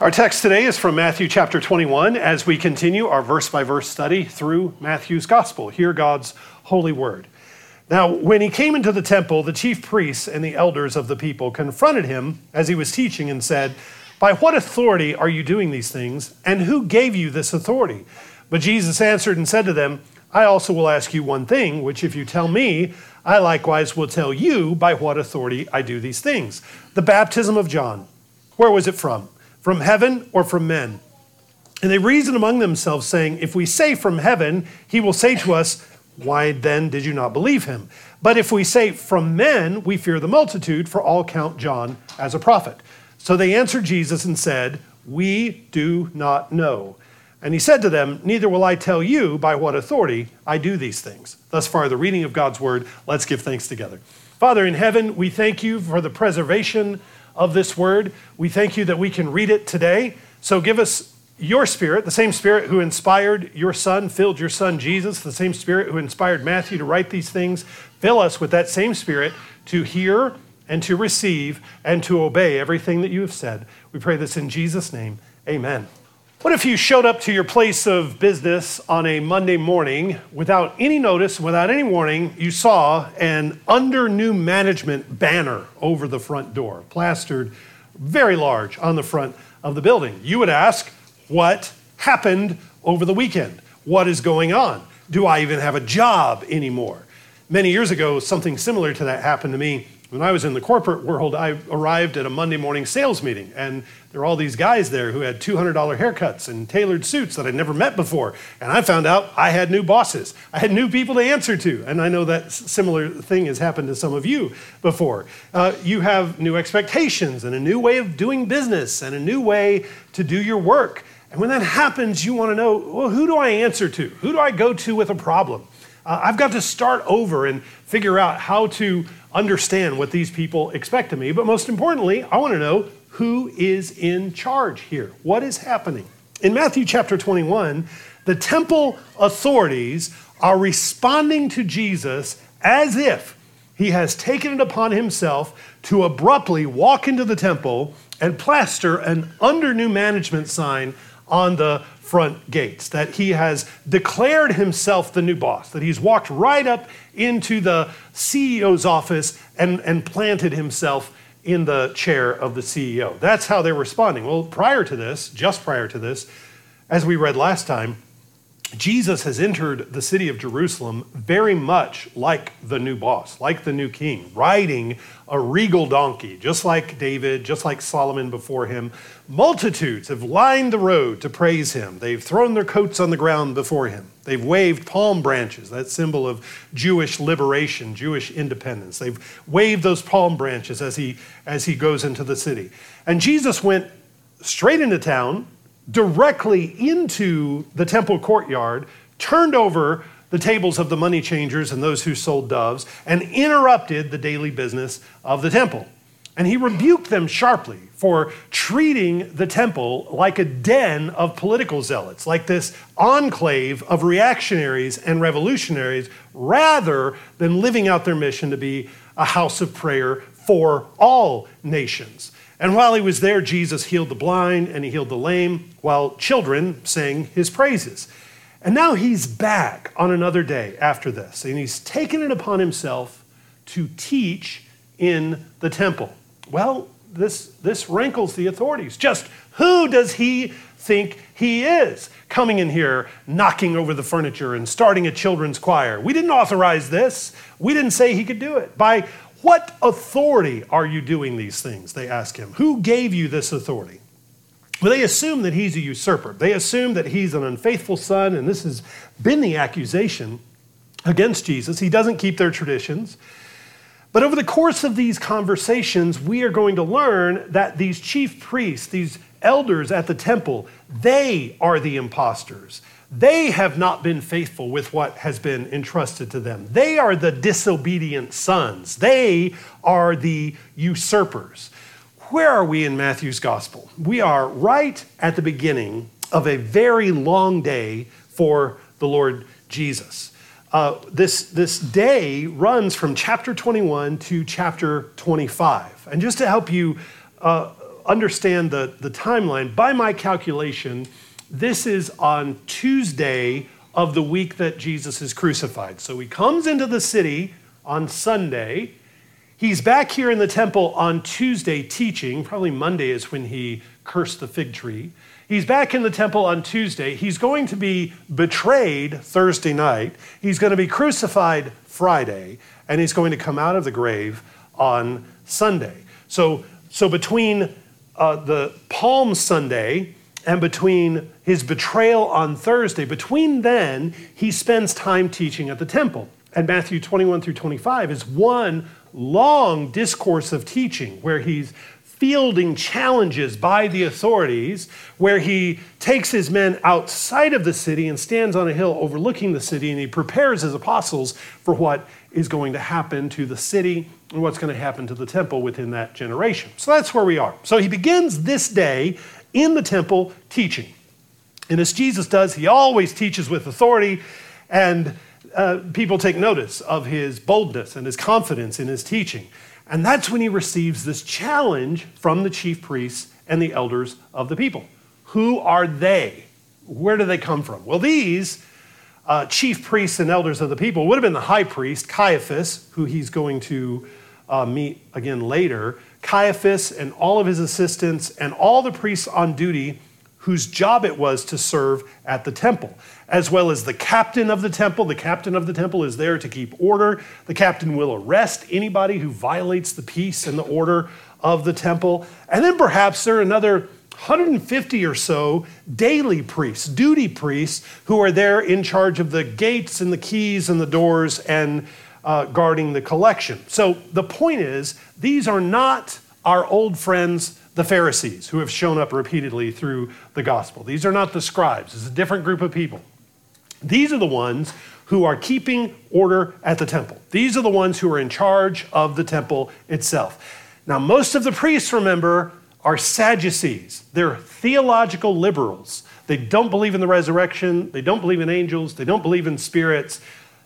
Our text today is from Matthew chapter 21 as we continue our verse by verse study through Matthew's gospel. Hear God's holy word. Now, when he came into the temple, the chief priests and the elders of the people confronted him as he was teaching and said, By what authority are you doing these things, and who gave you this authority? But Jesus answered and said to them, I also will ask you one thing, which if you tell me, I likewise will tell you by what authority I do these things. The baptism of John, where was it from? From heaven or from men? And they reasoned among themselves, saying, If we say from heaven, he will say to us, Why then did you not believe him? But if we say from men, we fear the multitude, for all count John as a prophet. So they answered Jesus and said, We do not know. And he said to them, Neither will I tell you by what authority I do these things. Thus far, the reading of God's word. Let's give thanks together. Father in heaven, we thank you for the preservation of this word. We thank you that we can read it today. So give us your spirit, the same spirit who inspired your son, filled your son Jesus, the same spirit who inspired Matthew to write these things. Fill us with that same spirit to hear and to receive and to obey everything that you have said. We pray this in Jesus' name. Amen. What if you showed up to your place of business on a Monday morning without any notice, without any warning? You saw an under new management banner over the front door, plastered very large on the front of the building. You would ask, What happened over the weekend? What is going on? Do I even have a job anymore? Many years ago, something similar to that happened to me when I was in the corporate world, I arrived at a Monday morning sales meeting, and there were all these guys there who had $200 haircuts and tailored suits that I'd never met before. And I found out I had new bosses. I had new people to answer to. And I know that similar thing has happened to some of you before. Uh, you have new expectations and a new way of doing business and a new way to do your work. And when that happens, you want to know well, who do I answer to? Who do I go to with a problem? Uh, I've got to start over and figure out how to understand what these people expect of me. But most importantly, I want to know who is in charge here. What is happening? In Matthew chapter 21, the temple authorities are responding to Jesus as if he has taken it upon himself to abruptly walk into the temple and plaster an under new management sign on the front gates, that he has declared himself the new boss, that he's walked right up into the CEO's office and, and planted himself in the chair of the CEO. That's how they're responding. Well, prior to this, just prior to this, as we read last time, Jesus has entered the city of Jerusalem very much like the new boss, like the new king, riding a regal donkey, just like David, just like Solomon before him. Multitudes have lined the road to praise him. They've thrown their coats on the ground before him. They've waved palm branches, that symbol of Jewish liberation, Jewish independence. They've waved those palm branches as he, as he goes into the city. And Jesus went straight into town directly into the temple courtyard, turned over the tables of the money changers and those who sold doves, and interrupted the daily business of the temple. And he rebuked them sharply for treating the temple like a den of political zealots, like this enclave of reactionaries and revolutionaries, rather than living out their mission to be a house of prayer for all nations. And while he was there, Jesus healed the blind and he healed the lame, while children sang his praises. And now he's back on another day after this, and he's taken it upon himself to teach in the temple. Well, this, this rankles the authorities. Just who does he think he is coming in here, knocking over the furniture and starting a children's choir? We didn't authorize this. We didn't say he could do it. By what authority are you doing these things? They ask him. Who gave you this authority? Well, they assume that he's a usurper. They assume that he's an unfaithful son, and this has been the accusation against Jesus. He doesn't keep their traditions. But over the course of these conversations, we are going to learn that these chief priests, these elders at the temple, they are the imposters. They have not been faithful with what has been entrusted to them. They are the disobedient sons. They are the usurpers. Where are we in Matthew's gospel? We are right at the beginning of a very long day for the Lord Jesus. Uh, this, this day runs from chapter 21 to chapter 25. And just to help you uh, understand the, the timeline, by my calculation, this is on Tuesday of the week that Jesus is crucified. So he comes into the city on Sunday. He's back here in the temple on Tuesday teaching. Probably Monday is when he cursed the fig tree. He's back in the temple on Tuesday. He's going to be betrayed Thursday night. He's going to be crucified Friday. And he's going to come out of the grave on Sunday. So, so between uh, the Palm Sunday and between his betrayal on Thursday, between then, he spends time teaching at the temple. And Matthew 21 through 25 is one long discourse of teaching where he's fielding challenges by the authorities, where he takes his men outside of the city and stands on a hill overlooking the city, and he prepares his apostles for what is going to happen to the city and what's going to happen to the temple within that generation. So that's where we are. So he begins this day in the temple teaching. And as Jesus does, he always teaches with authority, and uh, people take notice of his boldness and his confidence in his teaching. And that's when he receives this challenge from the chief priests and the elders of the people. Who are they? Where do they come from? Well, these uh, chief priests and elders of the people would have been the high priest, Caiaphas, who he's going to uh, meet again later. Caiaphas and all of his assistants and all the priests on duty whose job it was to serve at the temple, as well as the captain of the temple. The captain of the temple is there to keep order. The captain will arrest anybody who violates the peace and the order of the temple. And then perhaps there are another 150 or so daily priests, duty priests, who are there in charge of the gates and the keys and the doors and uh, guarding the collection. So the point is, these are not our old friends the Pharisees, who have shown up repeatedly through the gospel. These are not the scribes, it's a different group of people. These are the ones who are keeping order at the temple. These are the ones who are in charge of the temple itself. Now, most of the priests, remember, are Sadducees. They're theological liberals. They don't believe in the resurrection, they don't believe in angels, they don't believe in spirits.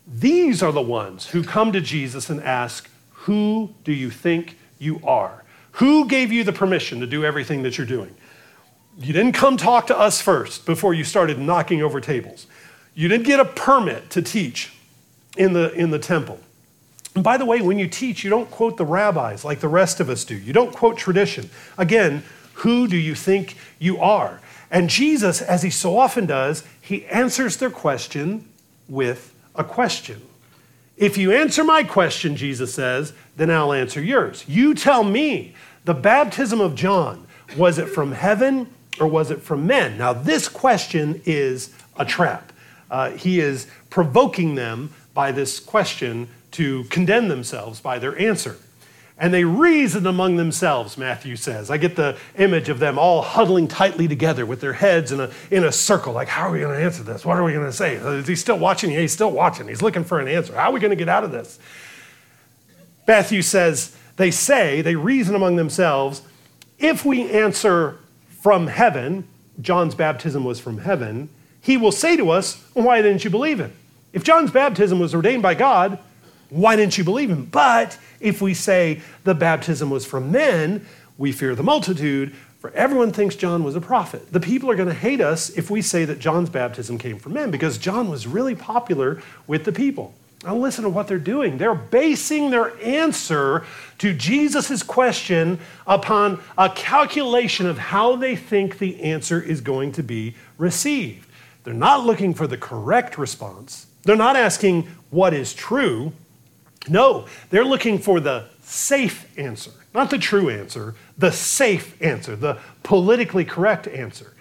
These are the ones who come to Jesus and ask, Who do you think you are? Who gave you the permission to do everything that you're doing? You didn't come talk to us first before you started knocking over tables. You didn't get a permit to teach in the, in the temple. And by the way, when you teach, you don't quote the rabbis like the rest of us do. You don't quote tradition. Again, who do you think you are? And Jesus, as he so often does, he answers their question with a question. If you answer my question, Jesus says, then I'll answer yours. You tell me, the baptism of John, was it from heaven or was it from men? Now, this question is a trap. Uh, he is provoking them by this question to condemn themselves by their answer. And they reasoned among themselves, Matthew says. I get the image of them all huddling tightly together with their heads in a, in a circle. Like, how are we going to answer this? What are we going to say? Is he still watching? Yeah, he's still watching. He's looking for an answer. How are we going to get out of this? Matthew says, they say, they reason among themselves, if we answer from heaven, John's baptism was from heaven, he will say to us, Why didn't you believe him? If John's baptism was ordained by God, why didn't you believe him? But if we say the baptism was from men, we fear the multitude, for everyone thinks John was a prophet. The people are going to hate us if we say that John's baptism came from men because John was really popular with the people. Now, listen to what they're doing. They're basing their answer to Jesus' question upon a calculation of how they think the answer is going to be received. They're not looking for the correct response. They're not asking what is true. No, they're looking for the safe answer, not the true answer, the safe answer, the politically correct answer.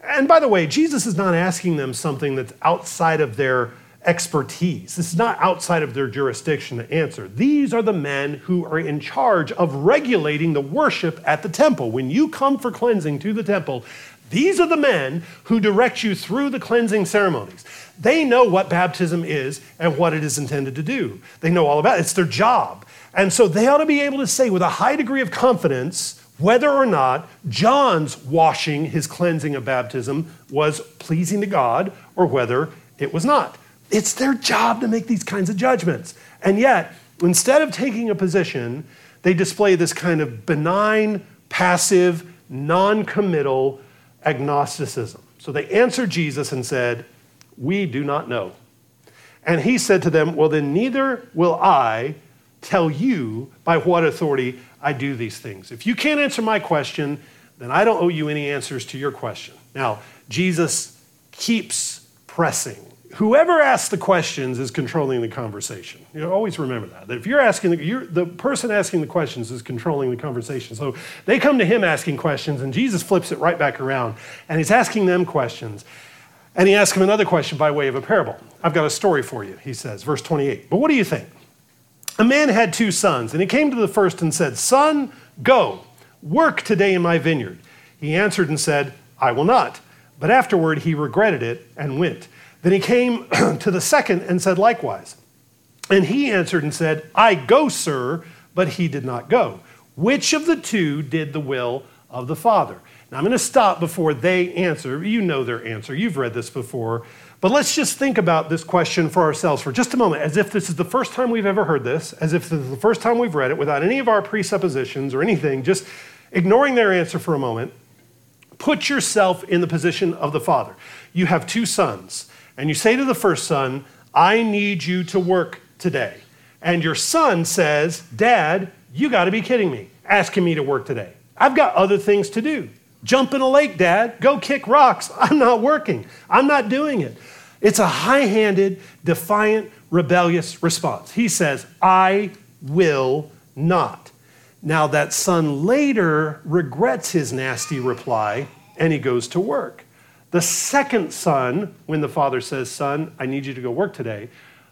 And by the way, Jesus is not asking them something that's outside of their expertise. This is not outside of their jurisdiction to answer. These are the men who are in charge of regulating the worship at the temple. When you come for cleansing to the temple, these are the men who direct you through the cleansing ceremonies. They know what baptism is and what it is intended to do. They know all about it. It's their job. And so they ought to be able to say with a high degree of confidence whether or not John's washing, his cleansing of baptism, was pleasing to God or whether it was not. It's their job to make these kinds of judgments. And yet, instead of taking a position, they display this kind of benign, passive, non committal agnosticism. So they answered Jesus and said, We do not know. And he said to them, Well, then neither will I tell you by what authority I do these things. If you can't answer my question, then I don't owe you any answers to your question. Now, Jesus keeps pressing. Whoever asks the questions is controlling the conversation. You know, always remember that. That if you're asking, the, you're, the person asking the questions is controlling the conversation. So they come to him asking questions, and Jesus flips it right back around, and he's asking them questions. And he asks him another question by way of a parable. I've got a story for you, he says, verse 28. But what do you think? A man had two sons, and he came to the first and said, Son, go, work today in my vineyard. He answered and said, I will not. But afterward he regretted it and went. Then he came to the second and said likewise. And he answered and said, I go, sir, but he did not go. Which of the two did the will of the Father? Now I'm going to stop before they answer. You know their answer, you've read this before. But let's just think about this question for ourselves for just a moment, as if this is the first time we've ever heard this, as if this is the first time we've read it, without any of our presuppositions or anything, just ignoring their answer for a moment. Put yourself in the position of the father. You have two sons, and you say to the first son, I need you to work today. And your son says, Dad, you got to be kidding me, asking me to work today. I've got other things to do. Jump in a lake, Dad. Go kick rocks. I'm not working. I'm not doing it. It's a high handed, defiant, rebellious response. He says, I will not. Now, that son later regrets his nasty reply and he goes to work. The second son, when the father says, Son, I need you to go work today,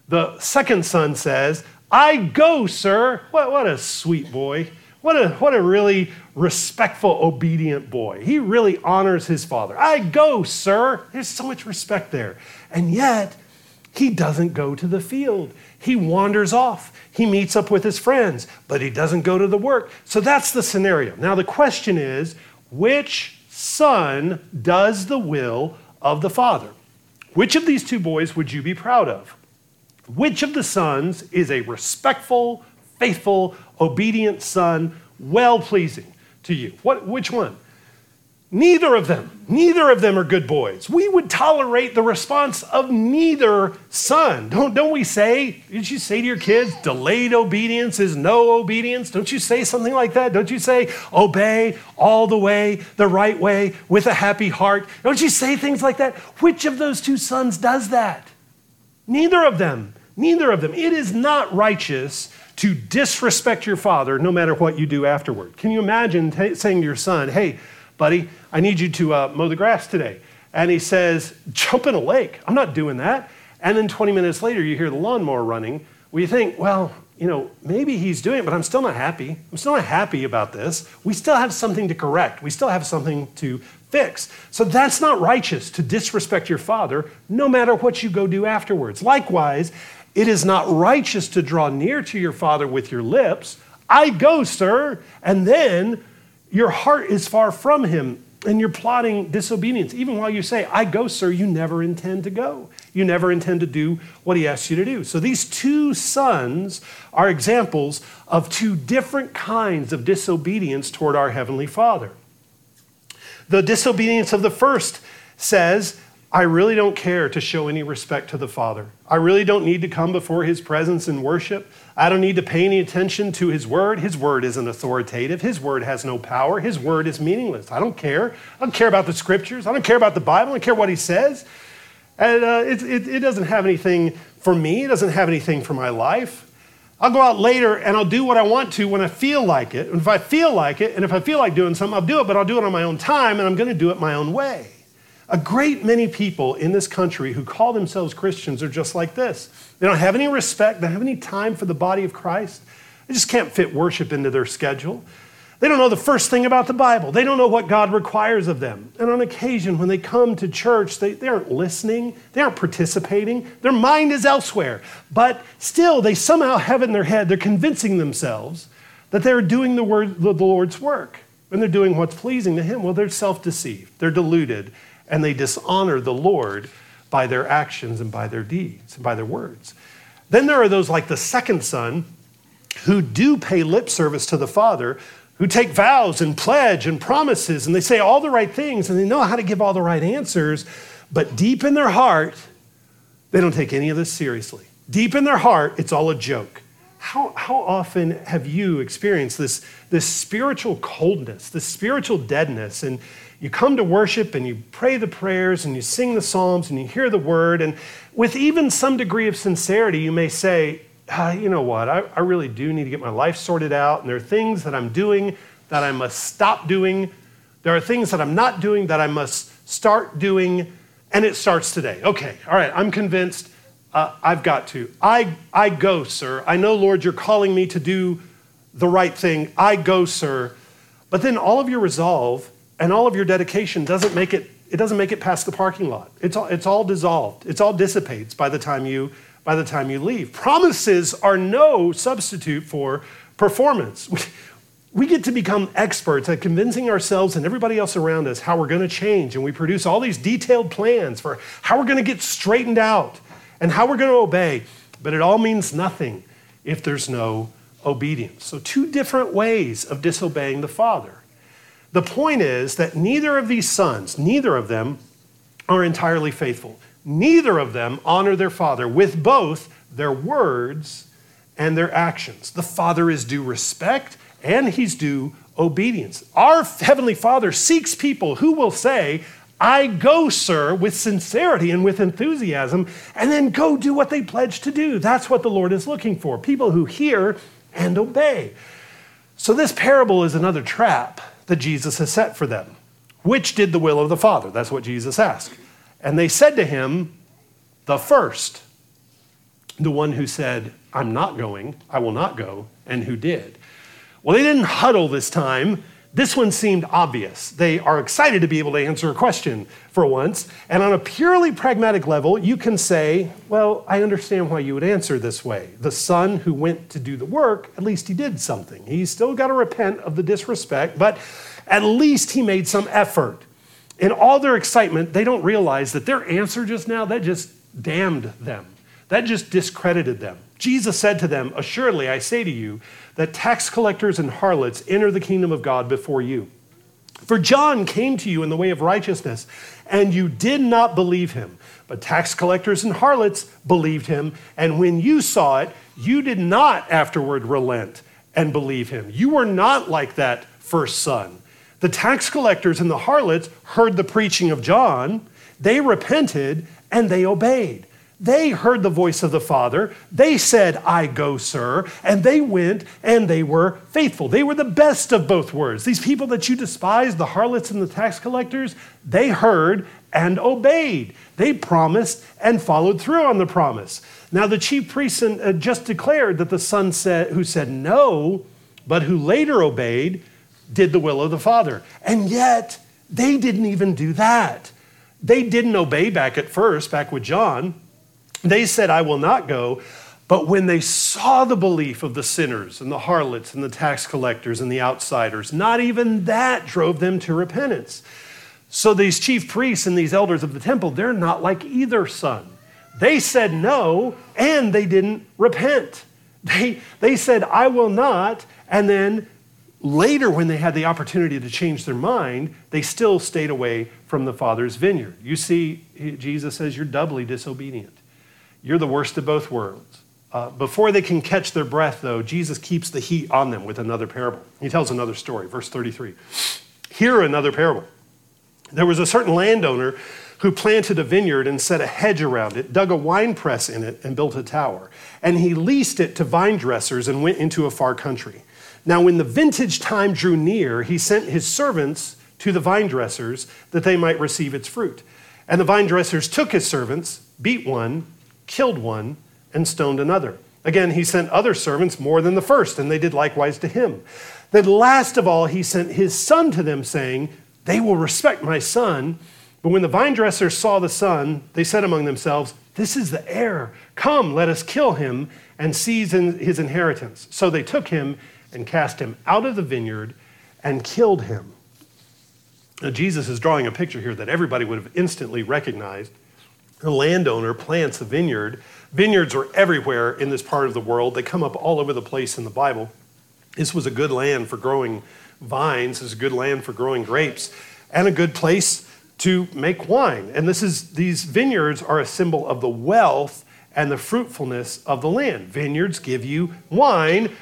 the second son says, I go, sir. What, what a sweet boy. What a, what a really respectful, obedient boy. He really honors his father. I go, sir. There's so much respect there. And yet, he doesn't go to the field. He wanders off. He meets up with his friends, but he doesn't go to the work. So that's the scenario. Now, the question is which son does the will of the father? Which of these two boys would you be proud of? Which of the sons is a respectful, faithful, obedient son, well pleasing to you? What, which one? Neither of them. Neither of them are good boys. We would tolerate the response of neither son. Don't, don't we say, did you say to your kids, delayed obedience is no obedience? Don't you say something like that? Don't you say, obey all the way, the right way, with a happy heart? Don't you say things like that? Which of those two sons does that? Neither of them. Neither of them. It is not righteous to disrespect your father no matter what you do afterward. Can you imagine t- saying to your son, hey, buddy, I need you to uh, mow the grass today? And he says, jump in a lake. I'm not doing that. And then 20 minutes later, you hear the lawnmower running. Well, you think, well, you know, maybe he's doing it, but I'm still not happy. I'm still not happy about this. We still have something to correct. We still have something to fix. So that's not righteous to disrespect your father, no matter what you go do afterwards. Likewise, it is not righteous to draw near to your father with your lips. I go, sir. And then your heart is far from him and you're plotting disobedience. Even while you say, I go, sir, you never intend to go. You never intend to do what he asks you to do. So these two sons are examples of two different kinds of disobedience toward our Heavenly Father. The disobedience of the first says, I really don't care to show any respect to the Father. I really don't need to come before His presence in worship. I don't need to pay any attention to His Word. His Word isn't authoritative. His Word has no power. His Word is meaningless. I don't care. I don't care about the Scriptures. I don't care about the Bible. I don't care what He says. And uh, it, it, it doesn't have anything for me, it doesn't have anything for my life. I'll go out later and I'll do what I want to when I feel like it. And if I feel like it, and if I feel like doing something, I'll do it, but I'll do it on my own time and I'm going to do it my own way. A great many people in this country who call themselves Christians are just like this. They don't have any respect, they don't have any time for the body of Christ. They just can't fit worship into their schedule. They don't know the first thing about the Bible. They don't know what God requires of them. And on occasion, when they come to church, they, they aren't listening, they aren't participating, their mind is elsewhere. But still, they somehow have in their head, they're convincing themselves that they're doing the, word, the Lord's work and they're doing what's pleasing to Him. Well, they're self deceived, they're deluded, and they dishonor the Lord by their actions and by their deeds and by their words. Then there are those like the second son who do pay lip service to the father, who take vows and pledge and promises, and they say all the right things, and they know how to give all the right answers, but deep in their heart, they don't take any of this seriously. Deep in their heart, it's all a joke. How, how often have you experienced this, this spiritual coldness, this spiritual deadness? And you come to worship and you pray the prayers and you sing the Psalms and you hear the word, and with even some degree of sincerity, you may say, ah, You know what? I, I really do need to get my life sorted out, and there are things that I'm doing that I must stop doing. There are things that I'm not doing that I must start doing, and it starts today. Okay, all right, I'm convinced uh, I've got to. I, I go, sir. I know, Lord, you're calling me to do the right thing. I go, sir. But then all of your resolve and all of your dedication doesn't make it, it doesn't make it past the parking lot. It's all, it's all dissolved. It's all dissipates by the time you by the time you leave. Promises are no substitute for performance. We, we get to become experts at convincing ourselves and everybody else around us how we're going to change, and we produce all these detailed plans for how we're going to get straightened out and how we're going to obey, but it all means nothing if there's no obedience. So, two different ways of disobeying the Father. The point is that neither of these sons, neither of them, are entirely faithful. Neither of them honor their father with both their words and their actions. The Father is due respect and he's due obedience. Our Heavenly Father seeks people who will say, I go, sir, with sincerity and with enthusiasm, and then go do what they pledge to do. That's what the Lord is looking for people who hear and obey. So, this parable is another trap that Jesus has set for them. Which did the will of the Father? That's what Jesus asked. And they said to him, The first, the one who said, I'm not going, I will not go, and who did. Well, they didn't huddle this time this one seemed obvious. They are excited to be able to answer a question for once. And on a purely pragmatic level, you can say, Well, I understand why you would answer this way. The son who went to do the work, at least he did something. He's still got to repent of the disrespect, but at least he made some effort. In all their excitement, they don't realize that their answer just now, that just damned them. That just discredited them. Jesus said to them, Assuredly, I say to you, that tax collectors and harlots enter the kingdom of God before you. For John came to you in the way of righteousness, and you did not believe him. But tax collectors and harlots believed him, and when you saw it, you did not afterward relent and believe him. You were not like that first son. The tax collectors and the harlots heard the preaching of John, they repented, and they obeyed. They heard the voice of the Father. They said, I go, sir. And they went and they were faithful. They were the best of both words. These people that you despise, the harlots and the tax collectors, they heard and obeyed. They promised and followed through on the promise. Now, the chief priest uh, just declared that the son said, who said no, but who later obeyed, did the will of the Father. And yet, they didn't even do that. They didn't obey back at first, back with John. They said, I will not go. But when they saw the belief of the sinners and the harlots and the tax collectors and the outsiders, not even that drove them to repentance. So these chief priests and these elders of the temple, they're not like either son. They said no, and they didn't repent. They, they said, I will not. And then later, when they had the opportunity to change their mind, they still stayed away from the Father's vineyard. You see, Jesus says, You're doubly disobedient. You're the worst of both worlds. Uh, before they can catch their breath, though, Jesus keeps the heat on them with another parable. He tells another story, verse 33. Here, another parable. There was a certain landowner who planted a vineyard and set a hedge around it, dug a wine press in it, and built a tower. And he leased it to vine dressers and went into a far country. Now, when the vintage time drew near, he sent his servants to the vine dressers that they might receive its fruit. And the vine dressers took his servants, beat one, killed one, and stoned another. Again, he sent other servants more than the first, and they did likewise to him. Then, last of all, he sent his son to them, saying, They will respect my son. But when the vine dressers saw the son, they said among themselves, This is the heir. Come, let us kill him and seize his inheritance. So they took him and cast him out of the vineyard and killed him. Now, Jesus is drawing a picture here that everybody would have instantly recognized a landowner plants a vineyard. Vineyards are everywhere in this part of the world. They come up all over the place in the Bible. This was a good land for growing vines is a good land for growing grapes and a good place to make wine. And this is these vineyards are a symbol of the wealth and the fruitfulness of the land. Vineyards give you wine,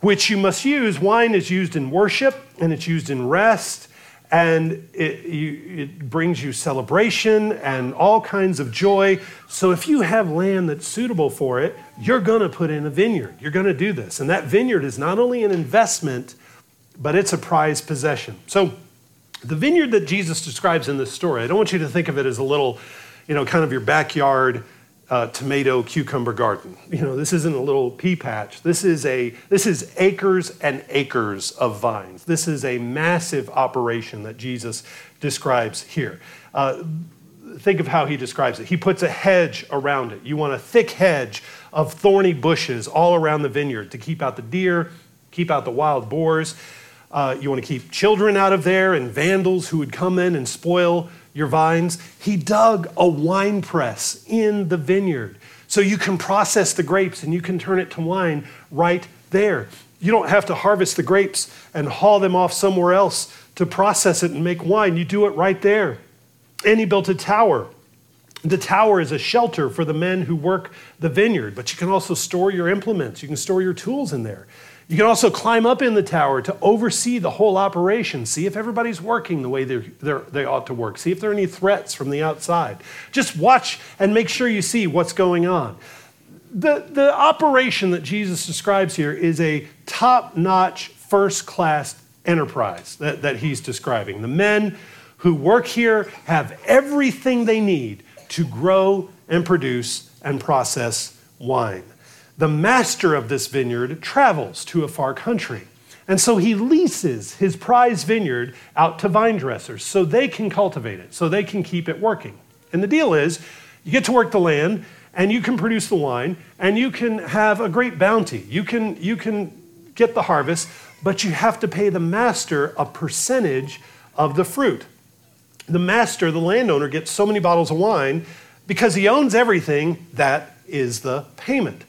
which you must use. Wine is used in worship and it's used in rest and it, you, it, brings you celebration and all kinds of joy. So, if you have land that's suitable for it, you're going to put in a vineyard. You're going to do this. And that vineyard is not only an investment, but it's a prized possession. So, the vineyard that Jesus describes in this story, I don't want you to think of it as a little, you know, kind of your backyard uh, tomato cucumber garden. You know, this isn't a little pea patch. This is a this is acres and acres of vines. This is a massive operation that Jesus describes here. Uh, think of how he describes it. He puts a hedge around it. You want a thick hedge of thorny bushes all around the vineyard to keep out the deer, keep out the wild boars. Uh, you want to keep children out of there and vandals who would come in and spoil your vines. He dug a wine press in the vineyard so you can process the grapes and you can turn it to wine right there. You don't have to harvest the grapes and haul them off somewhere else to process it and make wine. You do it right there. And he built a tower. The tower is a shelter for the men who work the vineyard, but you can also store your implements. You can store your tools in there. You can also climb up in the tower to oversee the whole operation, see if everybody's working the way they're, they're, they ought to work, see if there are any threats from the outside. Just watch and make sure you see what's going on. The, the operation that Jesus describes here is a top notch, first class enterprise that, that he's describing. The men who work here have everything they need to grow and produce and process wine the master of this vineyard travels to a far country. And so he leases his prize vineyard out to vine dressers so they can cultivate it, so they can keep it working. And the deal is, you get to work the land and you can produce the wine and you can have a great bounty. You can, you can get the harvest, but you have to pay the master a percentage of the fruit. The master, the landowner, gets so many bottles of wine because he owns everything, that is the payment.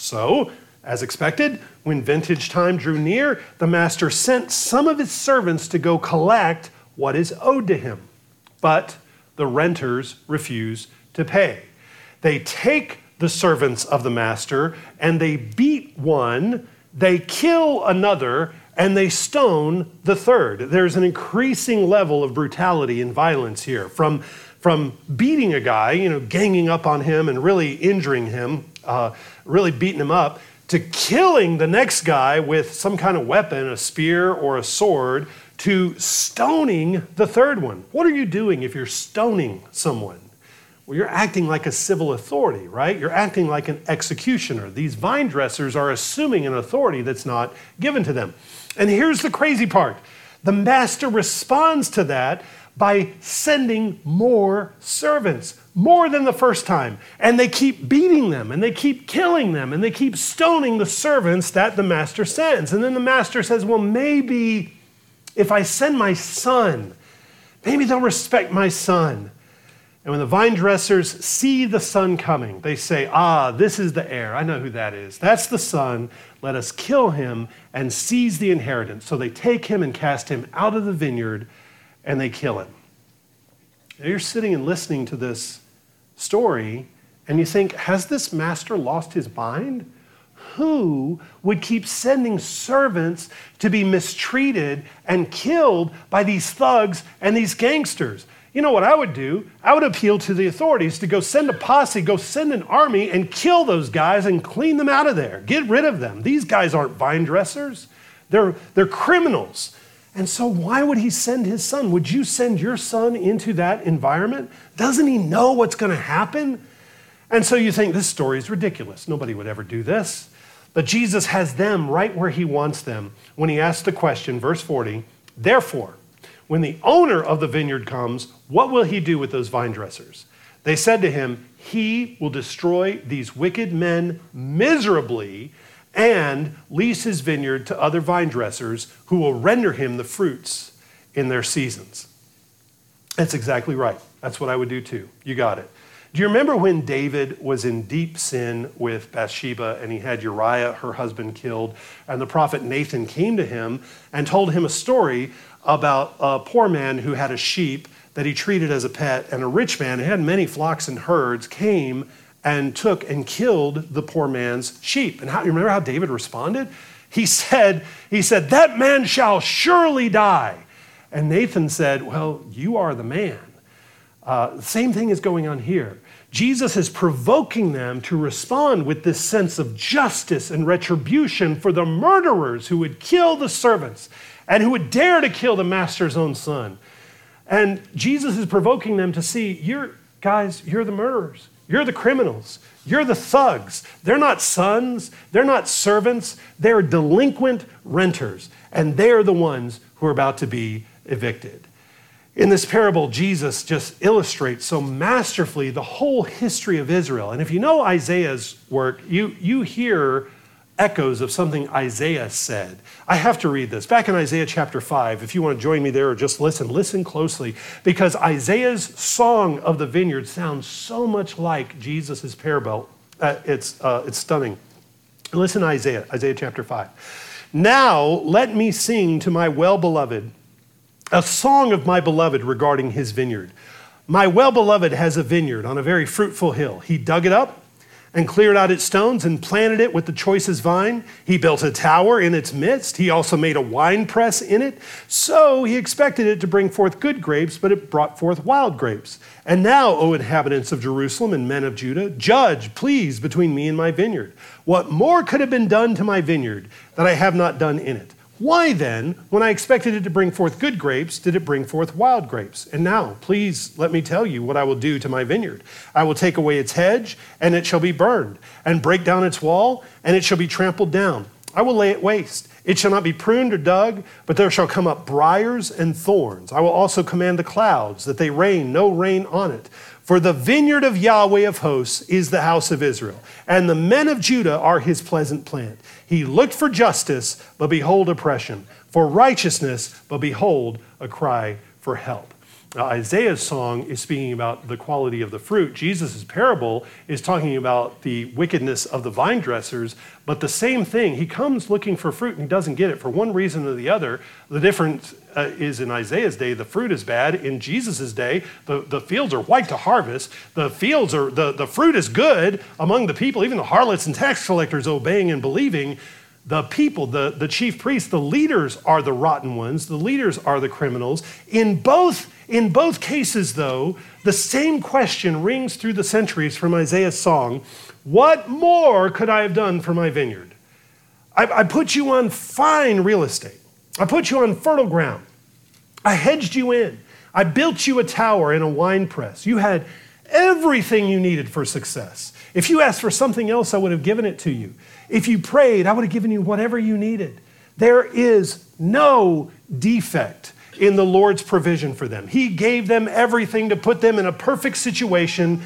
So, as expected, when vintage time drew near, the master sent some of his servants to go collect what is owed to him. But the renters refuse to pay. They take the servants of the master and they beat one, they kill another, and they stone the third. There's an increasing level of brutality and violence here from, from beating a guy, you know, ganging up on him and really injuring him, uh, really beating him up, to killing the next guy with some kind of weapon, a spear or a sword, to stoning the third one. What are you doing if you're stoning someone? Well, you're acting like a civil authority, right? You're acting like an executioner. These vine dressers are assuming an authority that's not given to them. And here's the crazy part the master responds to that by sending more servants more than the first time. And they keep beating them and they keep killing them and they keep stoning the servants that the master sends. And then the master says, Well, maybe if I send my son, maybe they'll respect my son. And when the vine dressers see the son coming, they say, Ah, this is the heir. I know who that is. That's the son. Let us kill him and seize the inheritance. So they take him and cast him out of the vineyard and they kill him. Now you're sitting and listening to this story, and you think, has this master lost his mind? Who would keep sending servants to be mistreated and killed by these thugs and these gangsters? You know what I would do? I would appeal to the authorities to go send a posse, go send an army and kill those guys and clean them out of there. Get rid of them. These guys aren't vine dressers, they're, they're criminals. And so, why would he send his son? Would you send your son into that environment? Doesn't he know what's going to happen? And so you think this story is ridiculous. Nobody would ever do this. But Jesus has them right where he wants them when he asks the question, verse 40 Therefore, when the owner of the vineyard comes, what will he do with those vine dressers? They said to him, He will destroy these wicked men miserably and lease his vineyard to other vine dressers who will render him the fruits in their seasons. That's exactly right. That's what I would do too. You got it. Do you remember when David was in deep sin with Bathsheba and he had Uriah, her husband, killed? And the prophet Nathan came to him and told him a story about a poor man who had a sheep that he treated as a pet, and a rich man who had many flocks and herds came and took and killed the poor man's sheep. And how, you remember how David responded? He said, he said, that man shall surely die. And Nathan said, well, you are the man. Uh, same thing is going on here. Jesus is provoking them to respond with this sense of justice and retribution for the murderers who would kill the servants and who would dare to kill the master's own son. And Jesus is provoking them to see, you're, guys, you're the murderers. You're the criminals. You're the thugs. They're not sons. They're not servants. They're delinquent renters. And they're the ones who are about to be evicted. In this parable, Jesus just illustrates so masterfully the whole history of Israel. And if you know Isaiah's work, you, you hear echoes of something Isaiah said. I have to read this. Back in Isaiah chapter 5, if you want to join me there or just listen, listen closely, because Isaiah's song of the vineyard sounds so much like Jesus' parable. Uh, it's, uh, it's stunning. Listen to Isaiah, Isaiah chapter 5. Now let me sing to my well beloved a song of my beloved regarding his vineyard. My well beloved has a vineyard on a very fruitful hill. He dug it up and cleared out its stones and planted it with the choicest vine. He built a tower in its midst. He also made a wine press in it. So he expected it to bring forth good grapes, but it brought forth wild grapes. And now, O inhabitants of Jerusalem and men of Judah, judge, please, between me and my vineyard. What more could have been done to my vineyard that I have not done in it? Why then, when I expected it to bring forth good grapes, did it bring forth wild grapes? And now, please let me tell you what I will do to my vineyard. I will take away its hedge, and it shall be burned, and break down its wall, and it shall be trampled down. I will lay it waste. It shall not be pruned or dug, but there shall come up briars and thorns. I will also command the clouds that they rain no rain on it. For the vineyard of Yahweh of hosts is the house of Israel, and the men of Judah are his pleasant plant. He looked for justice, but behold oppression, for righteousness, but behold a cry for help. Now, Isaiah's song is speaking about the quality of the fruit. Jesus' parable is talking about the wickedness of the vine dressers, but the same thing. He comes looking for fruit and he doesn't get it for one reason or the other. The difference uh, is in Isaiah's day, the fruit is bad. In Jesus' day, the, the fields are white to harvest. The fields are, the, the fruit is good among the people, even the harlots and tax collectors obeying and believing the people, the, the chief priests, the leaders are the rotten ones, the leaders are the criminals. In both, in both cases, though, the same question rings through the centuries from Isaiah's song What more could I have done for my vineyard? I, I put you on fine real estate, I put you on fertile ground, I hedged you in, I built you a tower and a wine press. You had everything you needed for success. If you asked for something else, I would have given it to you. If you prayed, I would have given you whatever you needed. There is no defect in the Lord's provision for them. He gave them everything to put them in a perfect situation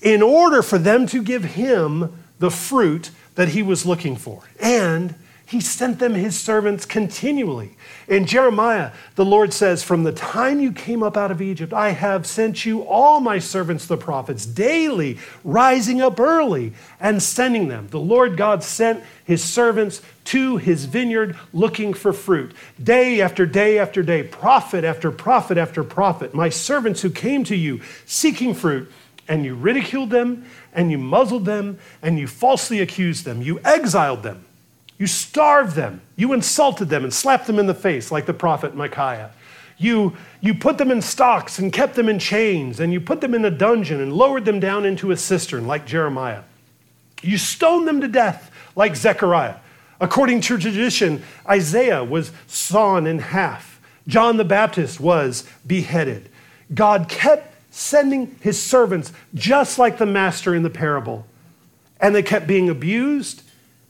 in order for them to give Him the fruit that He was looking for. And he sent them his servants continually. In Jeremiah, the Lord says, From the time you came up out of Egypt, I have sent you all my servants, the prophets, daily rising up early and sending them. The Lord God sent his servants to his vineyard looking for fruit. Day after day after day, prophet after prophet after prophet, my servants who came to you seeking fruit, and you ridiculed them, and you muzzled them, and you falsely accused them, you exiled them you starved them. You insulted them and slapped them in the face, like the prophet Micaiah. You, you put them in stocks and kept them in chains, and you put them in a dungeon and lowered them down into a cistern, like Jeremiah. You stoned them to death, like Zechariah. According to tradition, Isaiah was sawn in half, John the Baptist was beheaded. God kept sending his servants just like the master in the parable, and they kept being abused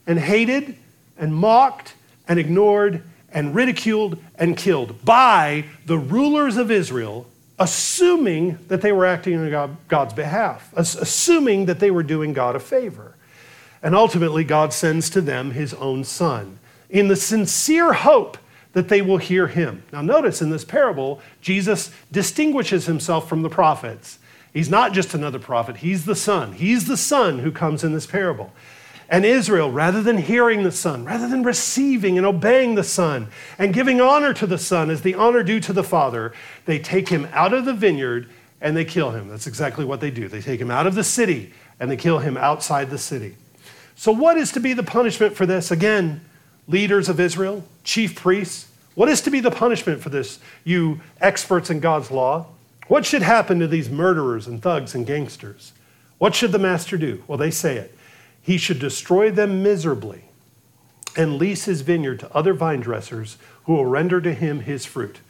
and hated and mocked and ignored and ridiculed and killed by the rulers of Israel, assuming that they were acting on God's behalf, assuming that they were doing God a favor. And ultimately, God sends to them his own son in the sincere hope that they will hear him. Now, notice in this parable, Jesus distinguishes himself from the prophets. He's not just another prophet, he's the Son. He's the Son who comes in this parable. And Israel, rather than hearing the Son, rather than receiving and obeying the Son and giving honor to the Son as the honor due to the Father, they take him out of the vineyard and they kill him. That's exactly what they do. They take him out of the city and they kill him outside the city. So, what is to be the punishment for this? Again, leaders of Israel, chief priests, what is to be the punishment for this, you experts in God's law? What should happen to these murderers and thugs and gangsters? What should the master do? Well, they say it. He should destroy them miserably and lease his vineyard to other vine dressers who will render to him his fruit.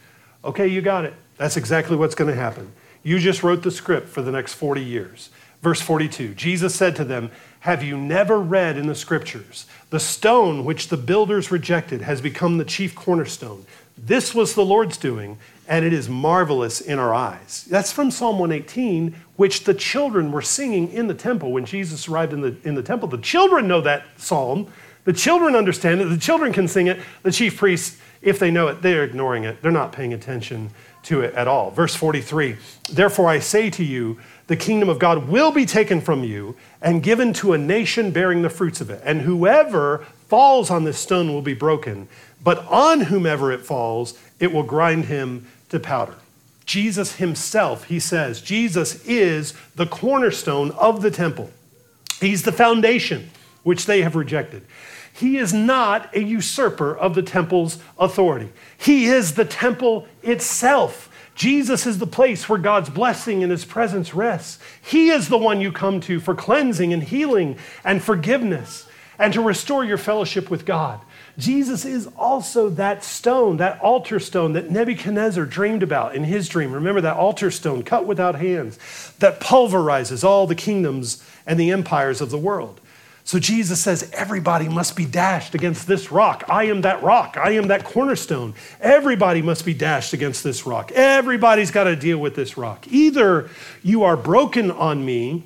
Okay, you got it. That's exactly what's going to happen. You just wrote the script for the next 40 years. Verse 42 Jesus said to them, Have you never read in the scriptures, the stone which the builders rejected has become the chief cornerstone? This was the Lord's doing, and it is marvelous in our eyes. That's from Psalm 118, which the children were singing in the temple when Jesus arrived in the, in the temple. The children know that psalm. The children understand it. The children can sing it. The chief priests, if they know it, they're ignoring it. They're not paying attention to it at all. Verse 43 Therefore I say to you, the kingdom of God will be taken from you and given to a nation bearing the fruits of it. And whoever falls on this stone will be broken, but on whomever it falls, it will grind him to powder. Jesus himself, he says, Jesus is the cornerstone of the temple. He's the foundation which they have rejected. He is not a usurper of the temple's authority. He is the temple itself. Jesus is the place where God's blessing and his presence rests. He is the one you come to for cleansing and healing and forgiveness and to restore your fellowship with God. Jesus is also that stone, that altar stone that Nebuchadnezzar dreamed about in his dream. Remember that altar stone cut without hands that pulverizes all the kingdoms and the empires of the world. So Jesus says, everybody must be dashed against this rock. I am that rock. I am that cornerstone. Everybody must be dashed against this rock. Everybody's got to deal with this rock. Either you are broken on me,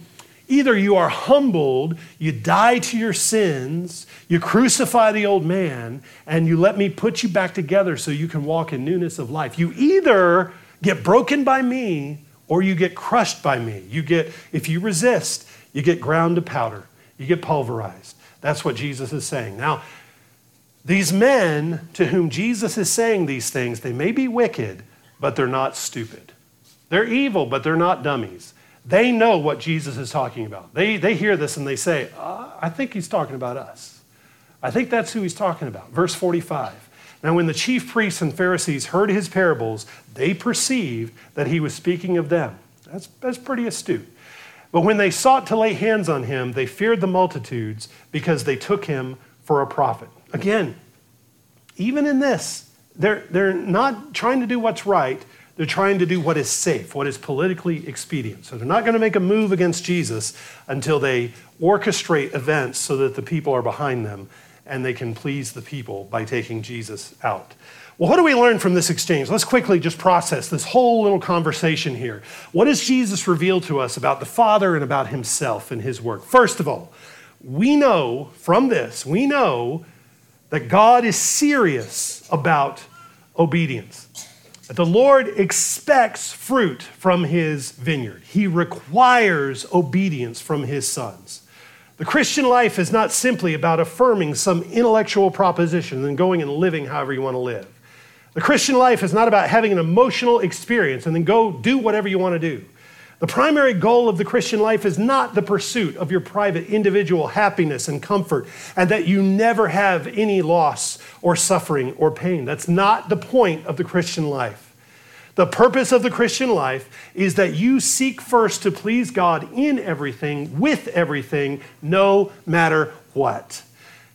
either you are humbled, you die to your sins, you crucify the old man, and you let me put you back together so you can walk in newness of life. You either get broken by me or you get crushed by me. You get, if you resist, you get ground to powder. You get pulverized. That's what Jesus is saying. Now, these men to whom Jesus is saying these things, they may be wicked, but they're not stupid. They're evil, but they're not dummies. They know what Jesus is talking about. They, they hear this and they say, uh, I think he's talking about us. I think that's who he's talking about. Verse 45. Now, when the chief priests and Pharisees heard his parables, they perceived that he was speaking of them. That's, that's pretty astute. But when they sought to lay hands on him, they feared the multitudes because they took him for a prophet. Again, even in this, they're, they're not trying to do what's right, they're trying to do what is safe, what is politically expedient. So they're not going to make a move against Jesus until they orchestrate events so that the people are behind them and they can please the people by taking Jesus out. Well, what do we learn from this exchange? Let's quickly just process this whole little conversation here. What does Jesus reveal to us about the Father and about himself and his work? First of all, we know from this, we know that God is serious about obedience. The Lord expects fruit from his vineyard. He requires obedience from his sons. The Christian life is not simply about affirming some intellectual proposition and going and living however you want to live. The Christian life is not about having an emotional experience and then go do whatever you want to do. The primary goal of the Christian life is not the pursuit of your private individual happiness and comfort, and that you never have any loss or suffering or pain. That's not the point of the Christian life. The purpose of the Christian life is that you seek first to please God in everything, with everything, no matter what.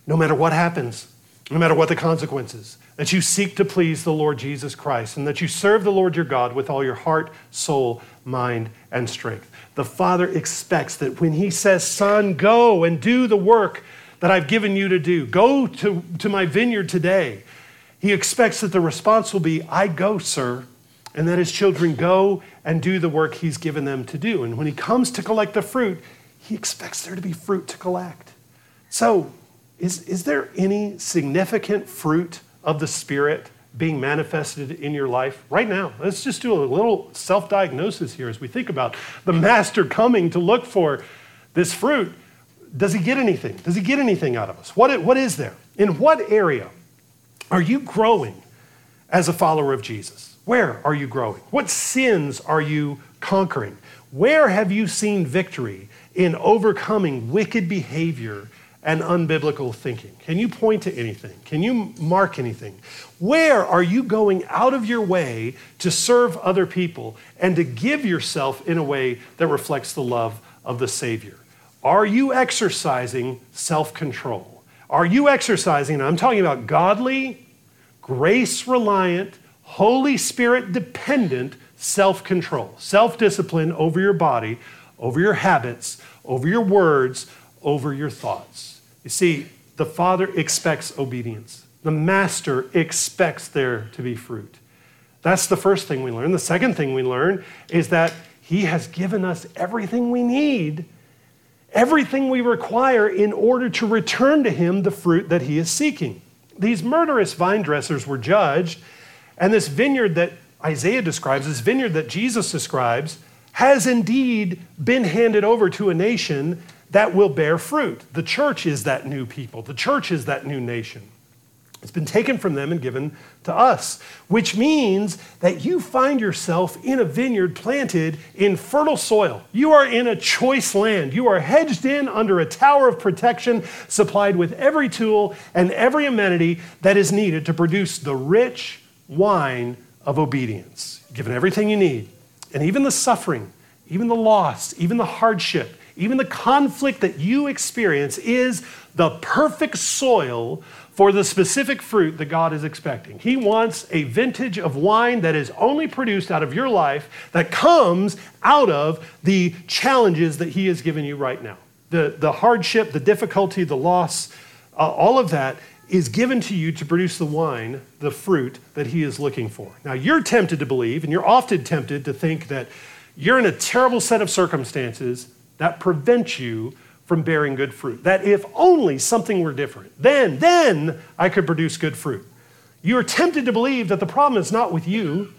No matter what happens, no matter what the consequences that you seek to please the Lord Jesus Christ, and that you serve the Lord your God with all your heart, soul, mind, and strength. The Father expects that when He says, Son, go and do the work that I've given you to do, go to, to my vineyard today, He expects that the response will be, I go, sir, and that His children go and do the work He's given them to do. And when He comes to collect the fruit, He expects there to be fruit to collect. So, is, is there any significant fruit of the Spirit being manifested in your life right now? Let's just do a little self diagnosis here as we think about the master coming to look for this fruit. Does he get anything? Does he get anything out of us? What, what is there? In what area are you growing as a follower of Jesus? Where are you growing? What sins are you conquering? Where have you seen victory in overcoming wicked behavior and unbiblical thinking? Can you point to anything? Can you mark anything? Where are you going out of your way to serve other people and to give yourself in a way that reflects the love of the Savior? Are you exercising self control? Are you exercising, and I'm talking about godly, grace reliant, Holy Spirit dependent self control, self discipline over your body, over your habits, over your words, over your thoughts. You see, the Father expects obedience, the Master expects there to be fruit. That's the first thing we learn. The second thing we learn is that He has given us everything we need, everything we require in order to return to Him the fruit that He is seeking. These murderous vine dressers were judged, and this vineyard that Isaiah describes, this vineyard that Jesus describes, has indeed been handed over to a nation that will bear fruit. The church is that new people, the church is that new nation. It's been taken from them and given to us, which means that you find yourself in a vineyard planted in fertile soil. You are in a choice land. You are hedged in under a tower of protection, supplied with every tool and every amenity that is needed to produce the rich wine of obedience. Given everything you need, and even the suffering, even the loss, even the hardship, even the conflict that you experience is the perfect soil for the specific fruit that God is expecting. He wants a vintage of wine that is only produced out of your life that comes out of the challenges that He has given you right now. The, the hardship, the difficulty, the loss, uh, all of that is given to you to produce the wine, the fruit that he is looking for. Now, you're tempted to believe, and you're often tempted to think that you're in a terrible set of circumstances that prevent you from bearing good fruit. That if only something were different, then, then I could produce good fruit. You are tempted to believe that the problem is not with you.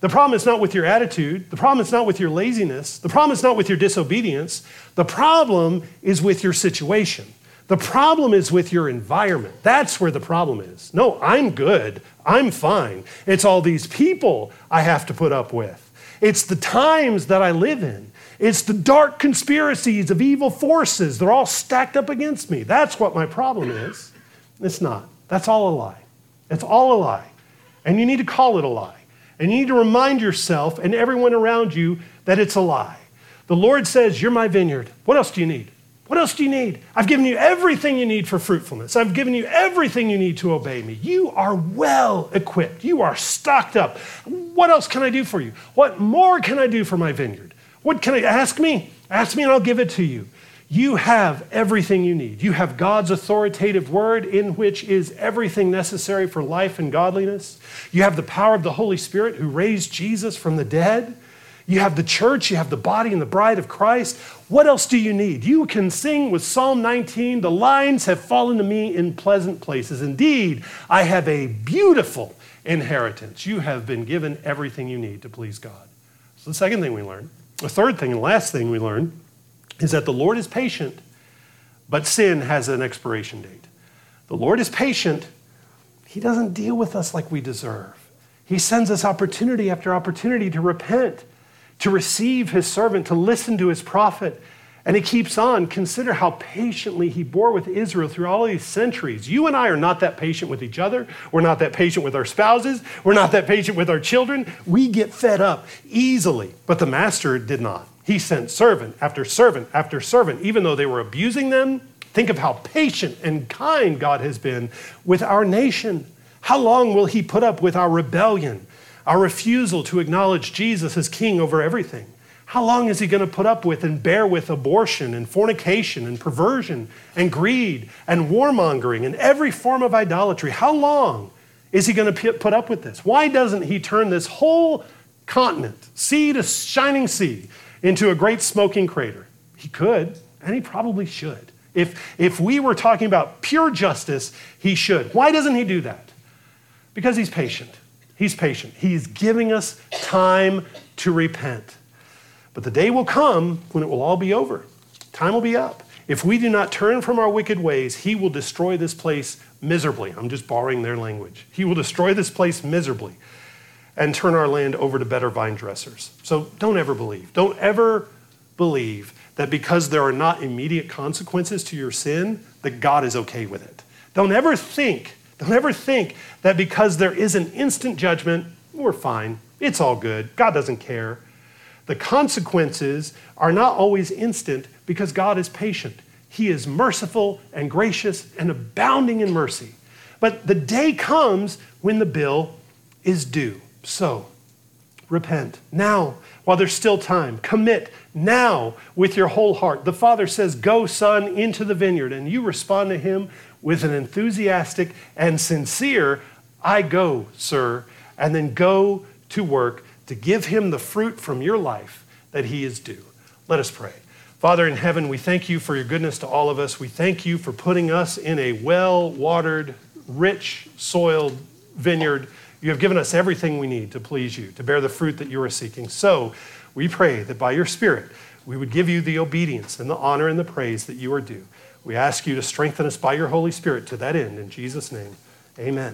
The problem is not with your attitude. The problem is not with your laziness. The problem is not with your disobedience. The problem is with your situation. The problem is with your environment. That's where the problem is. No, I'm good. I'm fine. It's all these people I have to put up with. It's the times that I live in. It's the dark conspiracies of evil forces. They're all stacked up against me. That's what my problem is. It's not. That's all a lie. It's all a lie. And you need to call it a lie. And you need to remind yourself and everyone around you that it's a lie. The Lord says, You're my vineyard. What else do you need? What else do you need? I've given you everything you need for fruitfulness. I've given you everything you need to obey me. You are well equipped. You are stocked up. What else can I do for you? What more can I do for my vineyard? What can I ask me? Ask me and I'll give it to you. You have everything you need. You have God's authoritative word in which is everything necessary for life and godliness. You have the power of the Holy Spirit who raised Jesus from the dead. You have the church, you have the body and the bride of Christ. What else do you need? You can sing with Psalm 19 The lines have fallen to me in pleasant places. Indeed, I have a beautiful inheritance. You have been given everything you need to please God. So, the second thing we learn, the third thing and last thing we learn, is that the Lord is patient, but sin has an expiration date. The Lord is patient, He doesn't deal with us like we deserve. He sends us opportunity after opportunity to repent to receive his servant, to listen to his prophet. And he keeps on. Consider how patiently he bore with Israel through all these centuries. You and I are not that patient with each other. We're not that patient with our spouses. We're not that patient with our children. We get fed up easily. But the master did not. He sent servant after servant after servant, even though they were abusing them. Think of how patient and kind God has been with our nation. How long will he put up with our rebellion? Our refusal to acknowledge Jesus as king over everything. How long is he going to put up with and bear with abortion and fornication and perversion and greed and warmongering and every form of idolatry? How long is he going to put up with this? Why doesn't he turn this whole continent, sea to shining sea, into a great smoking crater? He could, and he probably should. If, if we were talking about pure justice, he should. Why doesn't he do that? Because he's patient. He's patient. He's giving us time to repent. But the day will come when it will all be over. Time will be up. If we do not turn from our wicked ways, he will destroy this place miserably. I'm just borrowing their language. He will destroy this place miserably and turn our land over to better vine dressers. So don't ever believe. Don't ever believe that because there are not immediate consequences to your sin, that God is okay with it. Don't ever think, don't ever think that because there is an instant judgment, we're fine. It's all good. God doesn't care. The consequences are not always instant because God is patient. He is merciful and gracious and abounding in mercy. But the day comes when the bill is due. So, repent now while there's still time. Commit now with your whole heart. The Father says, Go, son, into the vineyard. And you respond to him with an enthusiastic and sincere, I go, sir. And then go to work to give him the fruit from your life that he is due. Let us pray. Father in heaven, we thank you for your goodness to all of us. We thank you for putting us in a well watered, rich soiled vineyard you have given us everything we need to please you, to bear the fruit that you are seeking. So we pray that by your Spirit, we would give you the obedience and the honor and the praise that you are due. We ask you to strengthen us by your Holy Spirit to that end. In Jesus' name, amen.